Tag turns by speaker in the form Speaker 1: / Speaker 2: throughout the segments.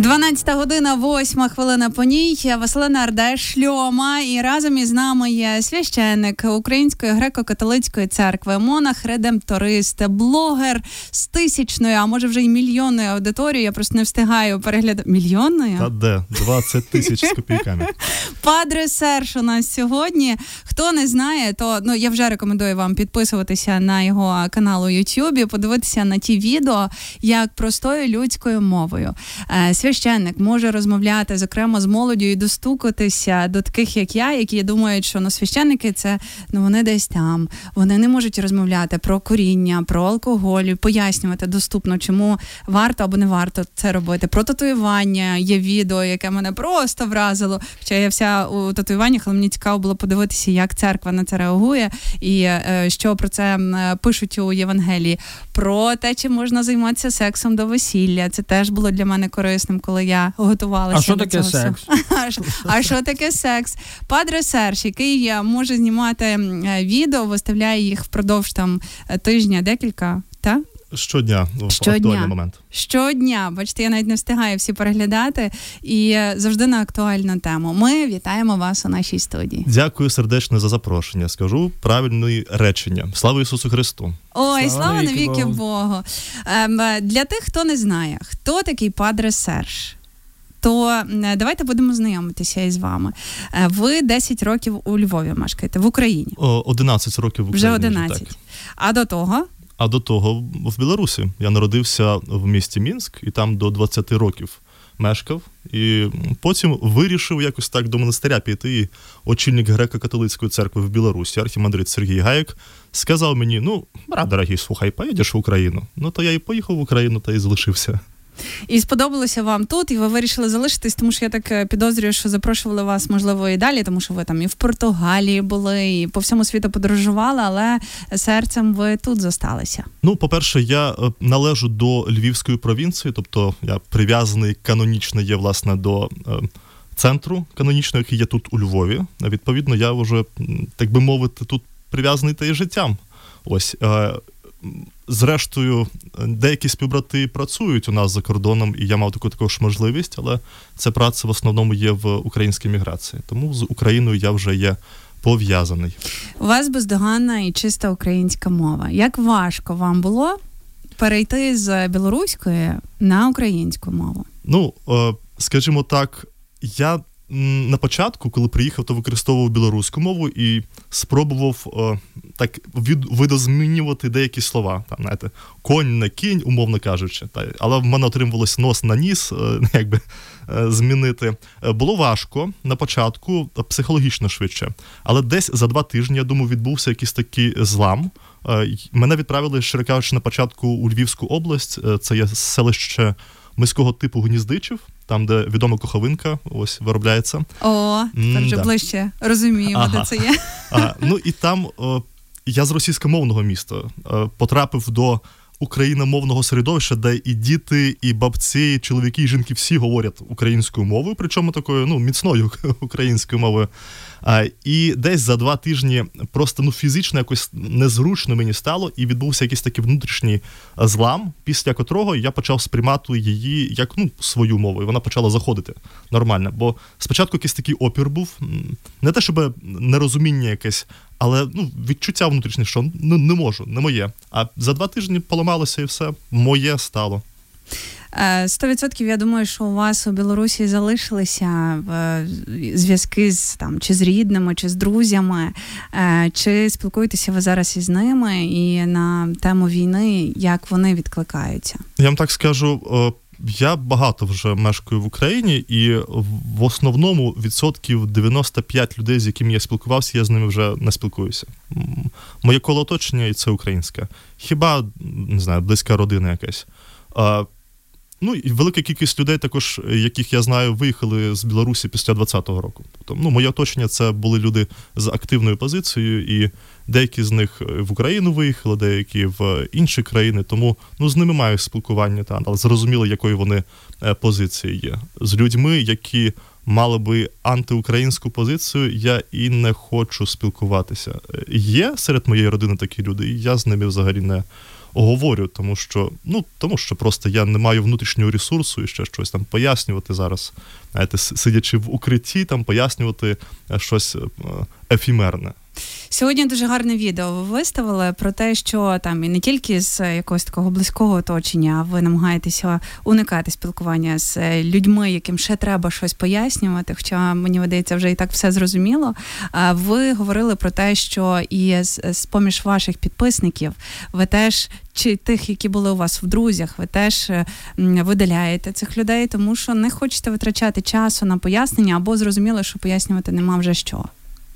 Speaker 1: 12 година, 8 хвилина по ній. Василина Арде Шльома. І разом із нами є священник Української греко-католицької церкви, монах, редемторист, блогер з тисячною, а може вже й мільйонною аудиторією. Я просто не встигаю переглядати. Мільйонною?
Speaker 2: Та де 20 тисяч з копійками.
Speaker 1: Падре Серж у нас сьогодні. Хто не знає, то ну я вже рекомендую вам підписуватися на його канал у Ютубі, подивитися на ті відео як простою людською мовою. Е, священник може розмовляти зокрема з молоддю і достукатися до таких, як я, які думають, що ну, священники це ну вони десь там. Вони не можуть розмовляти про коріння, про алкоголь, пояснювати доступно, чому варто або не варто це робити. Про татуювання є відео, яке мене просто вразило. Хоча я вся у татуюваннях, але мені цікаво було подивитися, як церква на це реагує, і е, що про це пишуть у Євангелії. Про те, чи можна займатися сексом до весілля. Це теж було для мене корисним коли я готувалася.
Speaker 3: А що таке секс?
Speaker 1: А що таке секс? Падре Серж, який може знімати відео, виставляє їх впродовж там тижня, декілька. та?
Speaker 2: Щодня в Щодня. актуальний момент.
Speaker 1: Щодня, бачите, я навіть не встигаю всі переглядати і завжди на актуальну тему. Ми вітаємо вас у нашій студії.
Speaker 2: Дякую сердечно за запрошення. Скажу правильне речення. Слава Ісусу Христу!
Speaker 1: Ой, слава, слава навіки Богу! Богу. Ем, для тих, хто не знає, хто такий Падре Серж. То давайте будемо знайомитися із вами. Е, ви 10 років у Львові мешкаєте в Україні.
Speaker 2: О, 11 років в Україні.
Speaker 1: Вже 11. Так. А до того
Speaker 2: а до того в Білорусі я народився в місті Мінськ і там до 20 років мешкав. І потім вирішив якось так до монастиря піти. І очільник греко-католицької церкви в Білорусі, архімандрит Сергій Гаєк, сказав мені: ну, брат дорогий, слухай, поїдеш в Україну. Ну то я і поїхав в Україну та і залишився.
Speaker 1: І сподобалося вам тут, і ви вирішили залишитись, тому що я так е, підозрюю, що запрошували вас, можливо, і далі, тому що ви там і в Португалії були, і по всьому світу подорожували, але серцем ви тут зосталися.
Speaker 2: Ну, по-перше, я е, належу до Львівської провінції, тобто я прив'язаний канонічно є власне до. Е, центру канонічного, який є тут у Львові. Відповідно, я вже, так би мовити, тут прив'язаний та й життям. Ось Зрештою, деякі співбрати працюють у нас за кордоном, і я мав таку також можливість, але ця праця в основному є в українській міграції. Тому з Україною я вже є пов'язаний.
Speaker 1: У вас бездоганна і чиста українська мова. Як важко вам було перейти з білоруської на українську мову?
Speaker 2: Ну, е, скажімо так, я на початку, коли приїхав, то використовував білоруську мову і спробував о, так від, видозмінювати деякі слова. Там, знаєте, конь на кінь, умовно кажучи. Та, але в мене отримувалось нос на ніс, е, якби е, змінити. Е, було важко на початку, психологічно швидше. Але десь за два тижні, я думаю, відбувся якийсь такий злам. Мене відправили, щиро кажучи, на початку у Львівську область. Це є селище міського типу Гніздичів там, де відома куховинка, ось виробляється.
Speaker 1: О, тепер вже да. ближче розуміємо, ага. де це є.
Speaker 2: А, Ну і там о, я з російськомовного міста о, потрапив до україномовного середовища, де і діти, і бабці, і чоловіки, і жінки всі говорять українською мовою, причому такою ну, міцною українською мовою. І десь за два тижні просто ну фізично якось незручно мені стало, і відбувся якийсь такий внутрішній злам, після котрого я почав сприймати її як ну свою мову, і вона почала заходити нормально. Бо спочатку якийсь такий опір був, не те, щоб нерозуміння якесь, але ну відчуття внутрішнє, що ну не можу, не моє. А за два тижні поламалося і все моє стало.
Speaker 1: Е, сто відсотків я думаю, що у вас у Білорусі залишилися е, зв'язки з там чи з рідними, чи з друзями, е, чи спілкуєтеся ви зараз із ними і на тему війни, як вони відкликаються?
Speaker 2: Я вам так скажу. Я багато вже мешкаю в Україні, і в основному відсотків 95 людей, з якими я спілкувався, я з ними вже не спілкуюся. Моє коло оточення і це українське. Хіба не знаю, близька родина якась. Ну і велика кількість людей, також яких я знаю, виїхали з Білорусі після 20-го року. Тобто, ну, моє оточення це були люди з активною позицією, і деякі з них в Україну виїхали, деякі в інші країни. Тому ну з ними маю спілкування, та але зрозуміло, якої вони е, позиції є з людьми, які мали би антиукраїнську позицію. Я і не хочу спілкуватися. Є серед моєї родини такі люди, і я з ними взагалі не говорю, тому що ну тому що просто я не маю внутрішнього ресурсу і ще щось там пояснювати зараз. Знаєте, сидячи в укритті, там пояснювати е, щось ефімерне.
Speaker 1: Сьогодні дуже гарне відео ви виставили про те, що там і не тільки з якогось такого близького оточення, а ви намагаєтеся уникати спілкування з людьми, яким ще треба щось пояснювати. Хоча мені видається, вже і так все зрозуміло. Ви говорили про те, що і з поміж ваших підписників ви теж. Чи тих, які були у вас в друзях, ви теж видаляєте цих людей, тому що не хочете витрачати часу на пояснення або зрозуміло, що пояснювати нема вже що.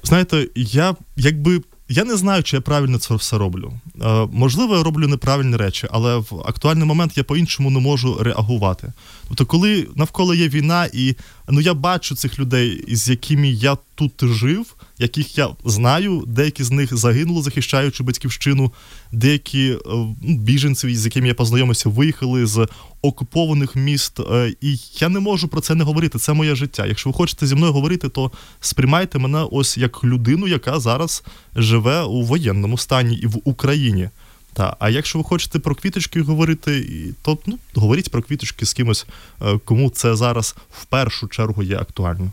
Speaker 2: Знаєте, я якби. Я не знаю, чи я правильно це все роблю. Е, можливо, я роблю неправильні речі, але в актуальний момент я по-іншому не можу реагувати. Тобто, коли навколо є війна, і ну я бачу цих людей, з якими я тут жив, яких я знаю, деякі з них загинули, захищаючи батьківщину, деякі е, ну, біженці, з якими я познайомився, виїхали з окупованих міст. Е, і я не можу про це не говорити. Це моє життя. Якщо ви хочете зі мною говорити, то сприймайте мене ось як людину, яка зараз живе у воєнному стані і в Україні. Та, а якщо ви хочете про квіточки говорити, то ну, говоріть про квіточки з кимось, е, кому це зараз в першу чергу є актуально.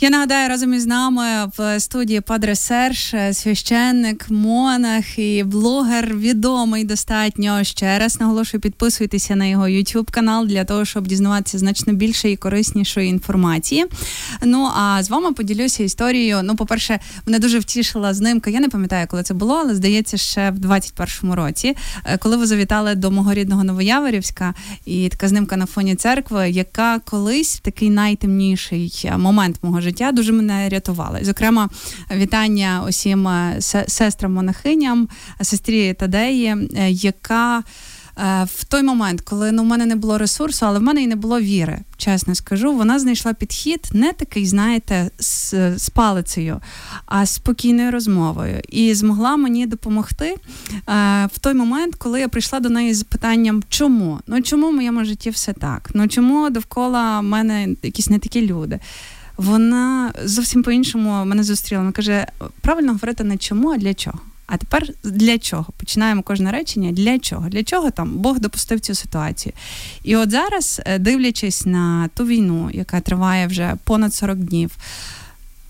Speaker 1: Я нагадаю разом із нами в студії Падре Серж, священник, монах і блогер відомий достатньо. Ще раз наголошую, підписуйтеся на його YouTube канал для того, щоб дізнаватися значно більше і кориснішої інформації. Ну а з вами поділюся історією. Ну, по-перше, мене дуже втішила знимка. Я не пам'ятаю, коли це було, але здається, ще в 21-му році, е, коли ви завітали до мого рідного Новояворівська, і така знимка на фоні церкви, яка колись такий найтемніший момент момент мого життя дуже мене рятували. Зокрема, вітання усім е, сестрам-монахиням, сестрі Тадеї, е, яка е, в той момент, коли ну, в мене не було ресурсу, але в мене і не було віри, чесно скажу, вона знайшла підхід не такий, знаєте, з, з палицею, а спокійною розмовою. І змогла мені допомогти е, в той момент, коли я прийшла до неї з питанням, чому? Ну чому в моєму житті все так? Ну чому довкола мене якісь не такі люди? Вона зовсім по-іншому мене зустріла. Вона каже: правильно говорити не чому, а для чого. А тепер для чого? Починаємо кожне речення. Для чого? Для чого там Бог допустив цю ситуацію? І от зараз, е, дивлячись на ту війну, яка триває вже понад 40 днів,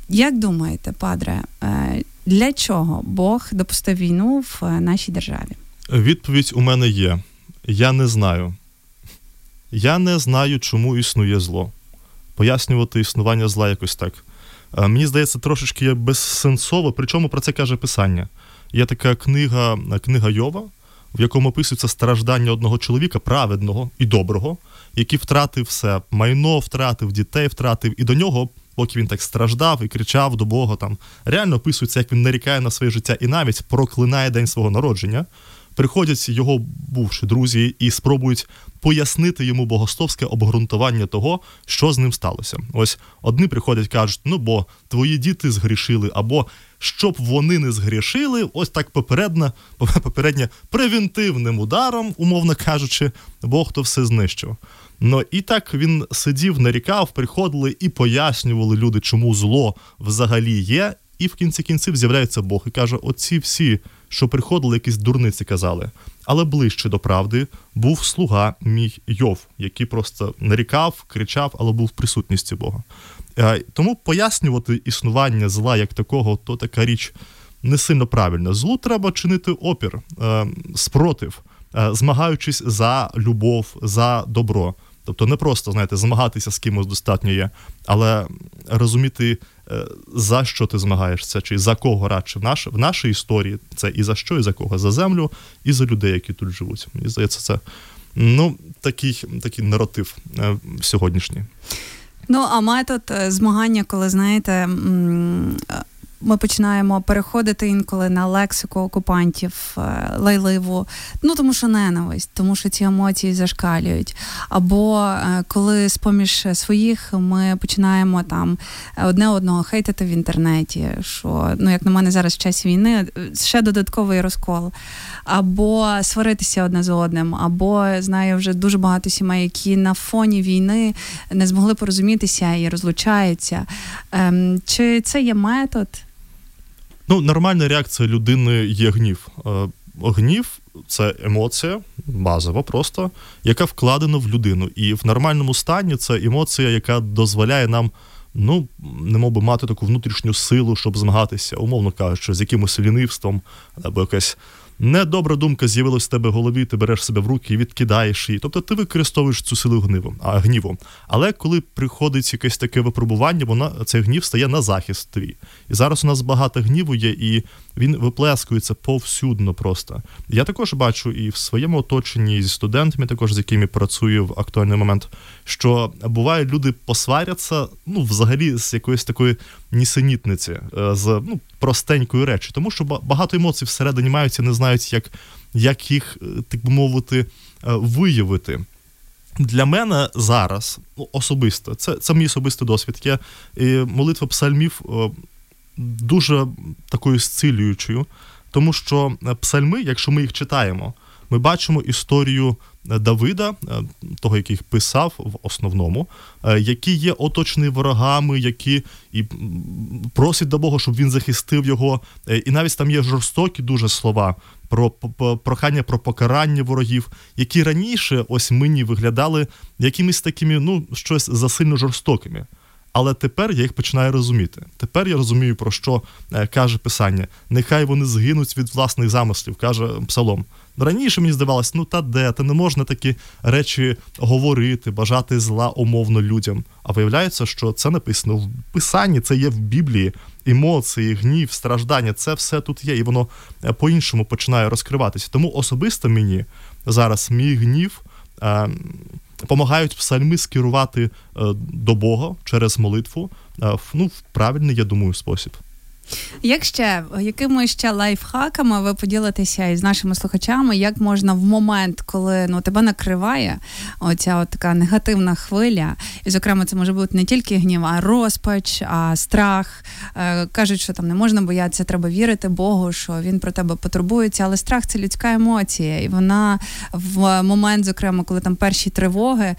Speaker 1: як думаєте, падре, е, для чого Бог допустив війну в е, нашій державі?
Speaker 2: Відповідь у мене є: я не знаю. Я не знаю, чому існує зло пояснювати існування зла якось так. Мені здається, трошечки безсенсово, причому про це каже писання. Є така книга книга Йова, в якому описується страждання одного чоловіка, праведного і доброго, який втратив все, майно втратив, дітей втратив, і до нього, поки він так страждав і кричав до Бога, там реально описується, як він нарікає на своє життя і навіть проклинає день свого народження. Приходять його бувші друзі і спробують пояснити йому богословське обґрунтування того, що з ним сталося. Ось одні приходять, кажуть: ну бо твої діти згрішили, або щоб вони не згрішили, ось так попередньо, попередньо превентивним ударом, умовно кажучи, Бог то все знищив. Ну і так він сидів, нарікав, приходили і пояснювали люди, чому зло взагалі є. І в кінці кінців з'являється Бог і каже: оці всі, що приходили, якісь дурниці казали. Але ближче до правди був слуга мій Йов, який просто нарікав, кричав, але був в присутності Бога. Е, тому пояснювати існування зла як такого, то така річ не сильно правильна. Злу треба чинити опір, е, спротив, е, змагаючись за любов, за добро. Тобто не просто, знаєте, змагатися з кимось достатньо є, але розуміти, е, за що ти змагаєшся, чи за кого радше в наш, в нашій історії це і за що, і за кого? За землю, і за людей, які тут живуть. Мені здається, це ну, такий такий наратив е, сьогоднішній.
Speaker 1: Ну, а метод е, змагання, коли знаєте ми починаємо переходити інколи на лексику окупантів е, лайливу, ну тому що ненависть, тому що ці емоції зашкалюють. Або е, коли з поміж своїх ми починаємо там одне одного хейтити в інтернеті, що ну як на мене зараз в часі війни ще додатковий розкол, або сваритися одне з одним, або знаю вже дуже багато сімей, які на фоні війни не змогли порозумітися і розлучаються. Ем, чи це є метод?
Speaker 2: Ну, нормальна реакція людини є гнів. Е, гнів це емоція, базова просто, яка вкладена в людину. І в нормальному стані це емоція, яка дозволяє нам, ну, не би мати таку внутрішню силу, щоб змагатися, умовно кажучи, з якимось лінивством або якась недобра думка з'явилась в тебе в голові, ти береш себе в руки і відкидаєш її. Тобто ти використовуєш цю силу гнівом, а гнівом. Але коли приходить якесь таке випробування, вона цей гнів стає на захист твій. І зараз у нас багато гніву є, і він виплескується повсюдно просто. Я також бачу і в своєму оточенні, і зі студентами, також з якими працюю в актуальний момент, що буває, люди посваряться, ну, взагалі, з якоїсь такої нісенітниці, е, з ну, простенької речі, тому що багато емоцій всередині маються, не знають, як, як їх, е, так би мовити, е, виявити. Для мене зараз ну, особисто, це це мій особистий досвід. Є молитва псальмів дуже такою зцілюючою, тому що псальми, якщо ми їх читаємо, ми бачимо історію Давида, е, того, який писав в основному, які є оточені ворогами, які і просять до Бога, щоб він захистив його. І навіть там є жорстокі дуже слова про прохання про покарання ворогів, які раніше ось мені виглядали якимись такими, ну, щось засильно жорстокими. Але тепер я їх починаю розуміти. Тепер я розумію, про що е, каже Писання. Нехай вони згинуть від власних замислів, каже Псалом. Раніше мені здавалось, ну та де, та не можна такі речі говорити, бажати зла умовно людям. А виявляється, що це написано в Писанні, це є в Біблії. Емоції, гнів, страждання це все тут є, і воно е, по-іншому починає розкриватися. Тому особисто мені зараз мій гнів. Допомагають псальми скерувати е, до Бога через молитву е, ну, в правильний, я думаю, спосіб.
Speaker 1: Як ще якими ще лайфхаками ви поділитеся із нашими слухачами, як можна в момент, коли ну тебе накриває оця от така негативна хвиля, і зокрема, це може бути не тільки гнів, а розпач, а страх. Е, кажуть, що там не можна боятися, треба вірити Богу, що він про тебе потурбується. Але страх це людська емоція, і вона в момент, зокрема, коли там перші тривоги,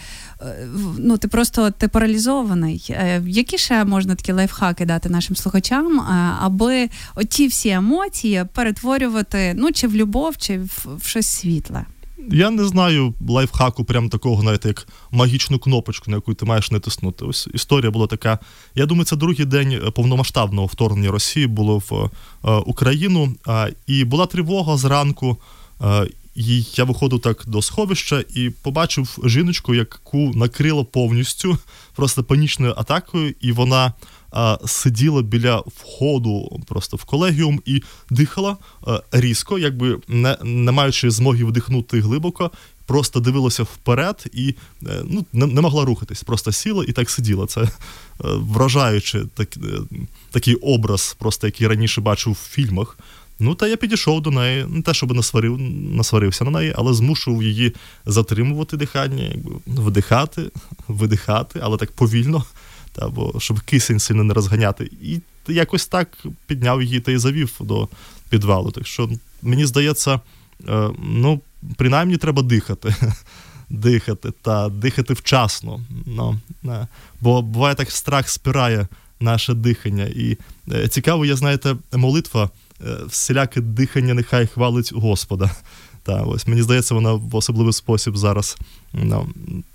Speaker 1: ну ти просто ти паралізований. Е, які ще можна такі лайфхаки дати нашим слухачам? аби оті всі емоції перетворювати ну чи в любов, чи в, щось світле.
Speaker 2: Я не знаю лайфхаку, прям такого, навіть як магічну кнопочку, на яку ти маєш натиснути. Ось історія була така. Я думаю, це другий день повномасштабного вторгнення Росії було в е, Україну, е, і була тривога зранку. І я виходив так до сховища і побачив жіночку, яку накрило повністю просто панічною атакою, і вона а, сиділа біля входу просто в колегіум і дихала а, різко, якби не, не маючи змоги вдихнути глибоко. Просто дивилася вперед і е, ну, не, не могла рухатись, просто сіла і так сиділа. Це е, вражаючи так, е, такий образ, просто який раніше бачив в фільмах. Ну, та я підійшов до неї, не те, щоб насварив, насварився на неї, але змушував її затримувати дихання, якби вдихати, видихати, але так повільно, та, бо щоб кисень сильно не розганяти. І якось так підняв її та й завів до підвалу. Так що мені здається, е, ну, принаймні треба дихати. Дихати та дихати вчасно. Ну. Бо буває так страх спирає наше дихання. І е, цікаво, я знаєте, молитва. Е, всіляке дихання нехай хвалить Господа. Та, ось Мені здається, вона в особливий спосіб зараз ну,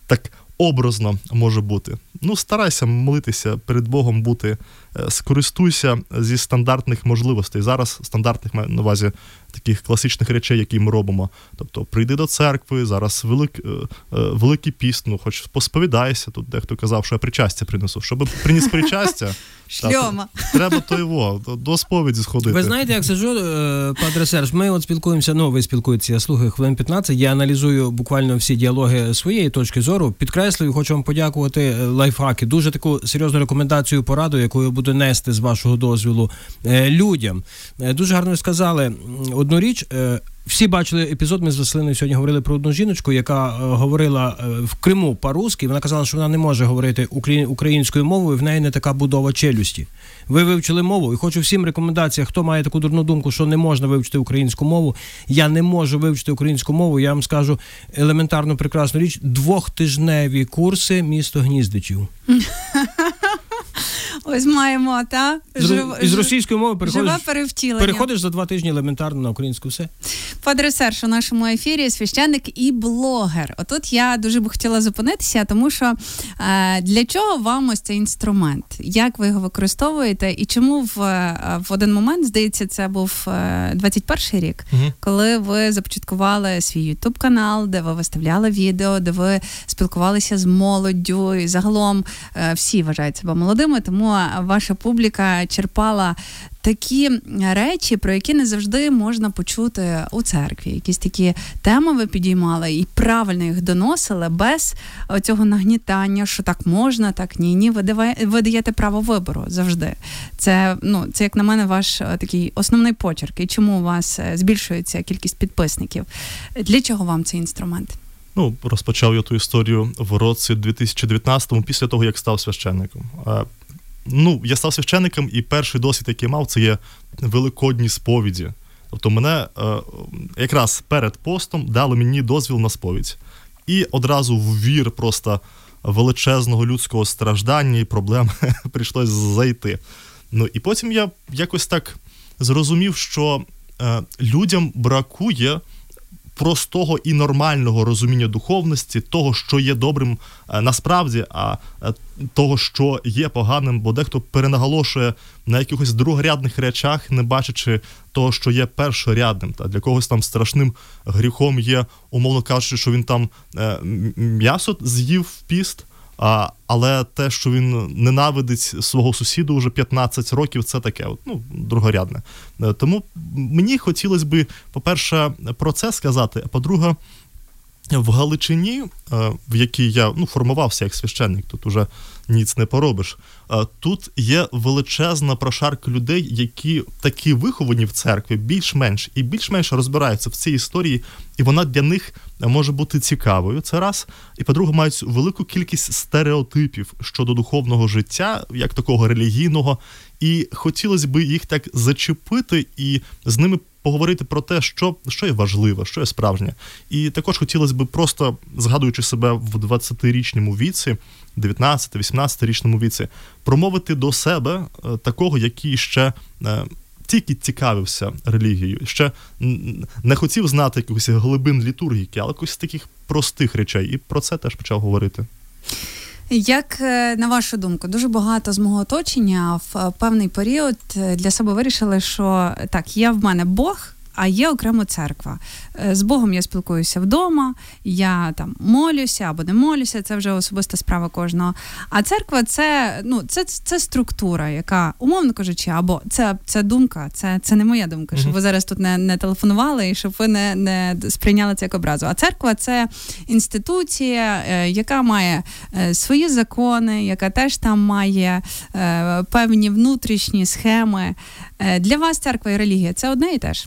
Speaker 2: так образно може бути. Ну, старайся молитися перед Богом бути, е, скористуйся зі стандартних можливостей. Зараз стандартних на увазі таких класичних речей, які ми робимо. Тобто, прийди до церкви, зараз велик, е, великий піст, ну хоч посповідайся. Тут дехто казав, що я причастя принесу. Щоб приніс причастя,
Speaker 1: Шльома.
Speaker 2: Треба то його, до сповіді сходити.
Speaker 3: Ви знаєте, як сиджу, е, Падре Серж, ми от спілкуємося, ну ви спілкуєтеся, я слухаю хвилин 15, я аналізую буквально всі діалоги своєї точки зору. Підкреслюю, хочу вам подякувати е, лайфхаки. Дуже таку серйозну рекомендацію пораду, яку я буду нести з вашого дозволу е, людям. Дуже гарно сказали одну річ. Всі бачили епізод. Ми з Василиною сьогодні говорили про одну жіночку, яка е, говорила е, в Криму по-русски. Вона казала, що вона не може говорити українською мовою. В неї не така будова челюсті. Ви вивчили мову, і хочу всім рекомендація, хто має таку дурну думку, що не можна вивчити українську мову. Я не можу вивчити українську мову. Я вам скажу елементарну прекрасну річ: двохтижневі курси місто гніздичів.
Speaker 1: Ось маємо, та?
Speaker 3: Жив, із російської мови переходиш,
Speaker 1: живе перевтілення.
Speaker 3: переходиш за два тижні елементарно на українську все.
Speaker 1: Падре Серж у нашому ефірі священник і блогер. Отут я дуже би хотіла зупинитися, тому що е, для чого вам ось цей інструмент? Як ви його використовуєте? І чому в, е, в один момент, здається, це був е, 21-й рік,
Speaker 2: Угу.
Speaker 1: коли ви започаткували свій ютуб канал, де ви виставляли відео, де ви спілкувалися з молоддю, і загалом е, всі вважають себе молодими, тому ваша публіка черпала такі речі, про які не завжди можна почути у церкві. Якісь такі теми ви підіймали і правильно їх доносили без цього нагнітання, що так можна, так ні. Ні, ви даєте право вибору завжди. Це ну це як на мене ваш е, такий основний почерк. І чому у вас е, збільшується кількість підписників? Для чого вам цей інструмент?
Speaker 2: Ну, розпочав я ту історію в році 2019-му, після того, як став священником. Ну, я став священником, і перший досвід, який мав, це є великодні сповіді. Тобто, мене е, якраз перед постом дали мені дозвіл на сповідь. І одразу в вір просто величезного людського страждання і проблем прийшлось зайти. Ну і потім я якось так зрозумів, що е, людям бракує простого і нормального розуміння духовності, того, що є добрим е, насправді, а е, того, що є поганим, бо дехто перенаголошує на якихось другорядних речах, не бачачи того, що є першорядним. Та для когось там страшним гріхом є, умовно кажучи, що він там е, м'ясо з'їв в піст. А, але те, що він ненавидить свого сусіду вже 15 років, це таке, от, ну, другорядне. Е, Тому мені хотілося би, по-перше, про це сказати, а по-друге, в Галичині, е, в якій я ну, формувався як священник, тут уже ніц не поробиш. е, Тут є величезна прошарка людей, які такі виховані в церкві, більш-менш і більш-менш розбираються в цій історії, і вона для них може бути цікавою. Це раз. І по-друге, мають велику кількість стереотипів щодо духовного життя, як такого релігійного. І хотілося б їх так зачепити і з ними поговорити про те, що, що є важливе, що є справжнє. І також хотілося б просто, згадуючи себе в 20-річному віці, 19-18-річному віці, промовити до себе е, такого, який ще. е, Тільки цікавився релігією, ще не хотів знати якихось глибин літургіки, але якось таких простих речей. І про це теж почав говорити.
Speaker 1: Як е, на вашу думку, дуже багато з мого оточення в е, певний період е, для себе вирішили, що так, є в мене Бог. А є окремо церква. Е, З Богом я спілкуюся вдома, я там молюся або не молюся, це вже особиста справа кожного. А церква це ну це, це структура, яка, умовно кажучи, або це, це думка, це, це не моя думка, щоб ви зараз тут не, не телефонували і щоб ви не, не сприйняли це як образу. А церква це інституція, е, яка має е, свої закони, яка теж там має певні внутрішні схеми. Для вас церква і релігія це одне і те ж.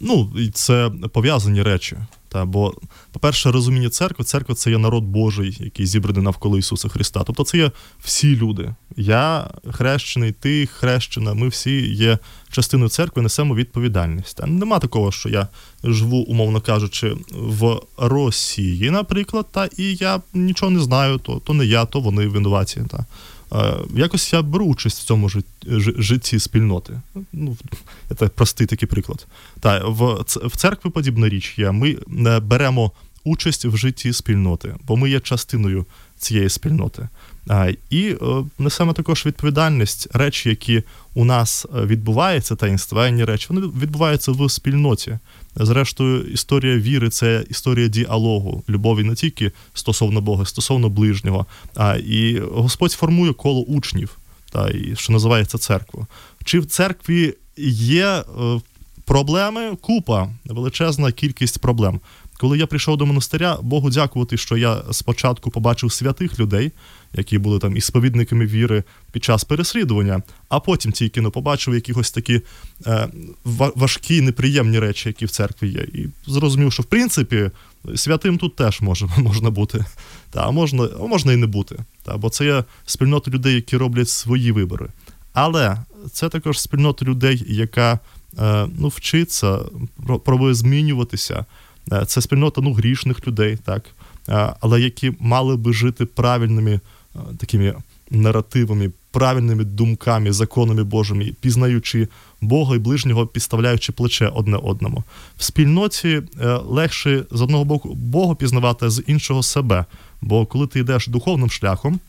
Speaker 2: Ну, і це пов'язані речі. Та, бо, по-перше, розуміння церкви, церква це є народ Божий, який зібраний навколо Ісуса Христа. Тобто це є всі люди. Я хрещений, ти хрещена, ми всі є частиною церкви, несемо відповідальність. Та нема такого, що я живу, умовно кажучи, в Росії, наприклад, та і я нічого не знаю, то, то не я, то вони винуваті. Та. Е, Якось я беру участь в цьому жит- житті спільноти. Ну, це простий такий приклад. Та в, церкві подібна річ є. Ми беремо участь в житті спільноти, бо ми є частиною цієї спільноти. І е, несемо також відповідальність речі, які у нас е, відбуваються, таїнственні речі, вони відбуваються в спільноті. Зрештою, історія віри це історія діалогу, любові не тільки стосовно Бога, стосовно ближнього. І Господь формує коло учнів, та і що називається церква. Чи в церкві є е, проблеми? Купа, величезна кількість проблем. Коли я прийшов до монастиря, Богу дякувати, що я спочатку побачив святих людей, які були там і сповідниками віри під час переслідування, а потім тільки ну, побачив якихось такі е, важкі, неприємні речі, які в церкві є. І зрозумів, що в принципі святим тут теж може, можна бути. Та, можна, можна і не бути. Та, бо це є спільнота людей, які роблять свої вибори. Але це також спільнота людей, яка е, ну, вчиться, пробує змінюватися. Е, Це спільнота ну, грішних людей, так, е, але які мали би жити правильними е, такими наративами, правильними думками, законами Божими, пізнаючи Бога і ближнього, підставляючи плече одне одному. В спільноті легше з одного боку Бога пізнавати, а з іншого себе. Бо коли ти йдеш духовним шляхом.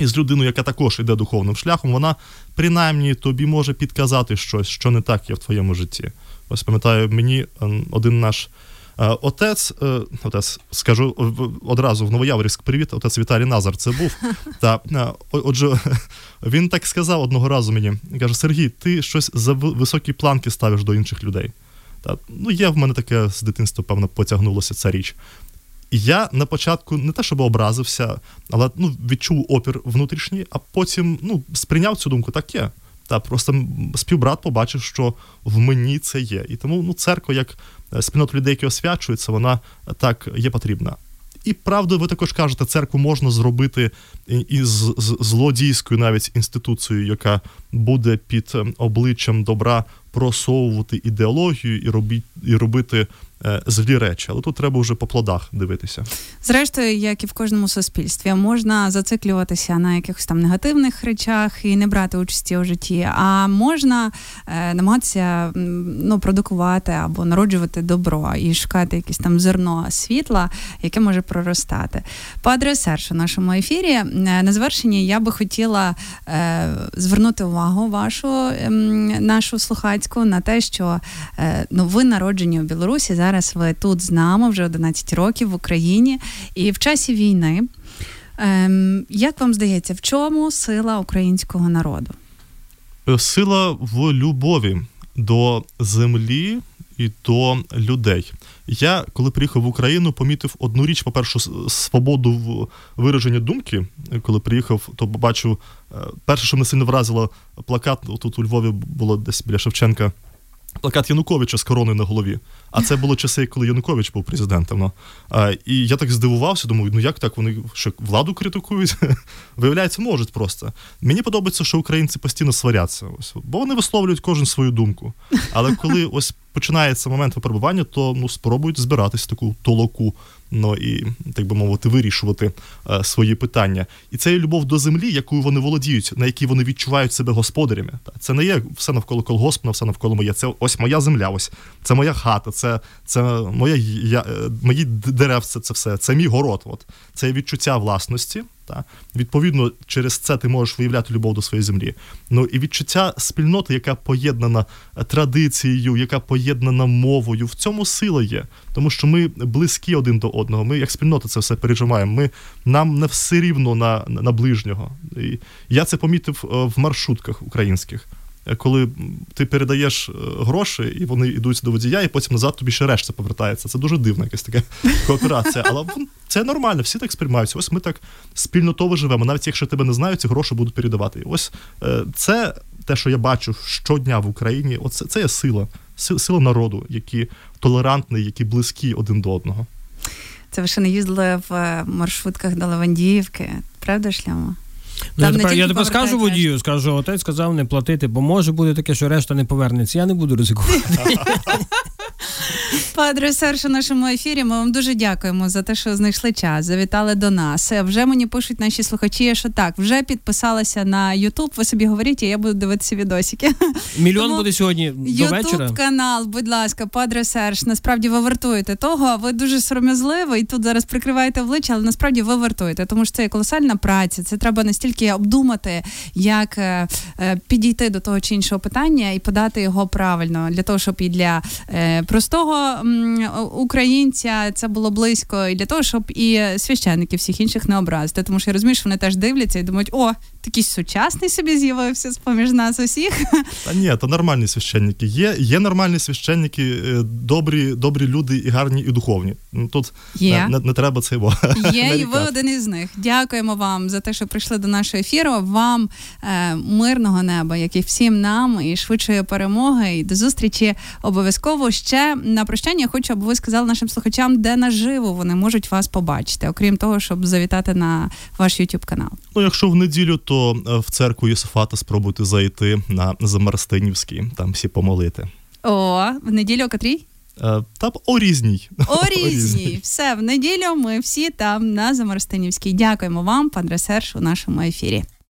Speaker 2: І з людиною, яка також йде духовним шляхом, вона принаймні тобі може підказати щось, що не так є в твоєму житті. Ось пам'ятаю, мені один наш отець, е, отець, скажу одразу в Новояворівськ привіт, отець Віталій Назар це був. Та е, отже, він так сказав одного разу мені. Каже: Сергій, ти щось за високі планки ставиш до інших людей. Та, Ну, є в мене таке з дитинства, певно, потягнулося ця річ. І я на початку не те, щоб образився, але ну, відчув опір внутрішній, а потім ну, сприйняв цю думку, так є. Та просто співбрат побачив, що в мені це є. І тому ну, церква, як Е, спільноту людей, які освячуються, вона так є потрібна. І правду, ви також кажете, церкву можна зробити із злодійською навіть інституцією, яка буде під ем, обличчям добра просовувати ідеологію і робити, і робити Е, злі речі, але тут треба вже по плодах дивитися.
Speaker 1: Зрештою, як і в кожному суспільстві, можна зациклюватися на якихось там негативних речах і не брати участі у житті, а можна е, намагатися ну, продукувати або народжувати добро і шукати якесь там зерно світла, яке може проростати. Падре Серж у нашому ефірі е, на завершення я би хотіла е, звернути увагу вашу е, нашу слухацьку на те, що е, ну, ви народжені у Білорусі зараз зараз ви тут з нами вже 11 років в Україні і в часі війни. Ем, Як вам здається, в чому сила українського народу?
Speaker 2: Е, сила в любові до землі і до людей. Я, коли приїхав в Україну, помітив одну річ: по-перше, свободу в вираженні думки. Коли приїхав, то побачив е, перше, що мене сильно вразило, плакат тут у Львові було десь біля Шевченка плакат Януковича з короною на голові. А це було часи, коли Янукович був президентом. Ну. А, І я так здивувався, думаю, ну як так вони що владу критикують? Виявляється, можуть просто. Мені подобається, що українці постійно сваряться, ось, бо вони висловлюють кожен свою думку. Але коли ось починається момент випробування, то ну спробують збиратись в таку толоку ну і так би мовити, вирішувати е, свої питання. І це є любов до землі, якою вони володіють, на якій вони відчувають себе господарями. Це не є все навколо колгоспна, все навколо моє. Це ось моя земля, ось це моя хата, це це моя я, е, мої деревце, це все, це мій город. От це відчуття власності. Та відповідно, через це ти можеш виявляти любов до своєї землі. Ну і відчуття спільноти, яка поєднана е, традицією, яка поєднана мовою. В цьому сила є, тому що ми близькі один до одного. Ми як спільнота це все переживаємо. Ми нам не все рівно на, на ближнього. І Я це помітив е, в маршрутках українських. Е, коли ти передаєш гроші, і вони йдуть до водія, і потім назад тобі ще решта повертається. Це дуже дивна якась така кооперація. Але це нормально, всі так сприймаються. Ось ми так спільнотово живемо. Навіть якщо тебе не знають, ці гроші будуть передавати. ось е, це те, що я бачу щодня в Україні. Оце це є сила, сила народу, які толерантні, які близькі один до одного.
Speaker 1: Це ви ще не їздили в е, маршрутках до Левандіївки, правда, шляма?
Speaker 3: Ну, я тепер, я тепер скажу водію, скажу, отець сказав не платити, бо може бути таке, що решта не повернеться. Я не буду ризикувати.
Speaker 1: Падре Серж, у нашому ефірі. Ми вам дуже дякуємо за те, що знайшли час. Завітали до нас. Вже мені пишуть наші слухачі, що так, вже підписалася на Ютуб. Ви собі говоріть, а я буду дивитися відосики.
Speaker 3: Мільйон Тому буде сьогодні до вечора.
Speaker 1: Ютуб канал, будь ласка, Падре Серж. Насправді ви вартуєте того. Ви дуже сором'язливий тут зараз прикриваєте обличчя, але насправді ви вартуєте, тому що це є колосальна праця. Це треба настільки обдумати, як е, е, підійти до того чи іншого питання і подати його правильно для того, щоб і для е, простого українця це було близько, і для того, щоб і священників всіх інших не образити. Тому що я розумію, що вони теж дивляться і думають, о, такий сучасний собі з'явився з поміж нас усіх.
Speaker 2: Та ні, то нормальні священники. Є є нормальні священники, е, добрі добрі люди і гарні, і духовні. Ну, тут є. Не, не треба це його.
Speaker 1: Є, і ви один із них. Дякуємо вам за те, що прийшли до нашого ефіру. Вам е, мирного неба, як і всім нам, і швидшої перемоги. І до зустрічі обов'язково ще на прощання. Хочу, аби ви сказали нашим слухачам, де наживо вони можуть вас побачити, окрім того, щоб завітати на ваш YouTube канал.
Speaker 2: Ну, якщо в неділю, то е, в церкву Єсофата спробуйте зайти на Замарстинівський, там всі помолити.
Speaker 1: О, в неділю о котрій?
Speaker 2: Е, там о різній.
Speaker 1: О різній. Все, в неділю ми всі там на Замарстинівській. Дякуємо вам, пан Ресерш, у нашому ефірі.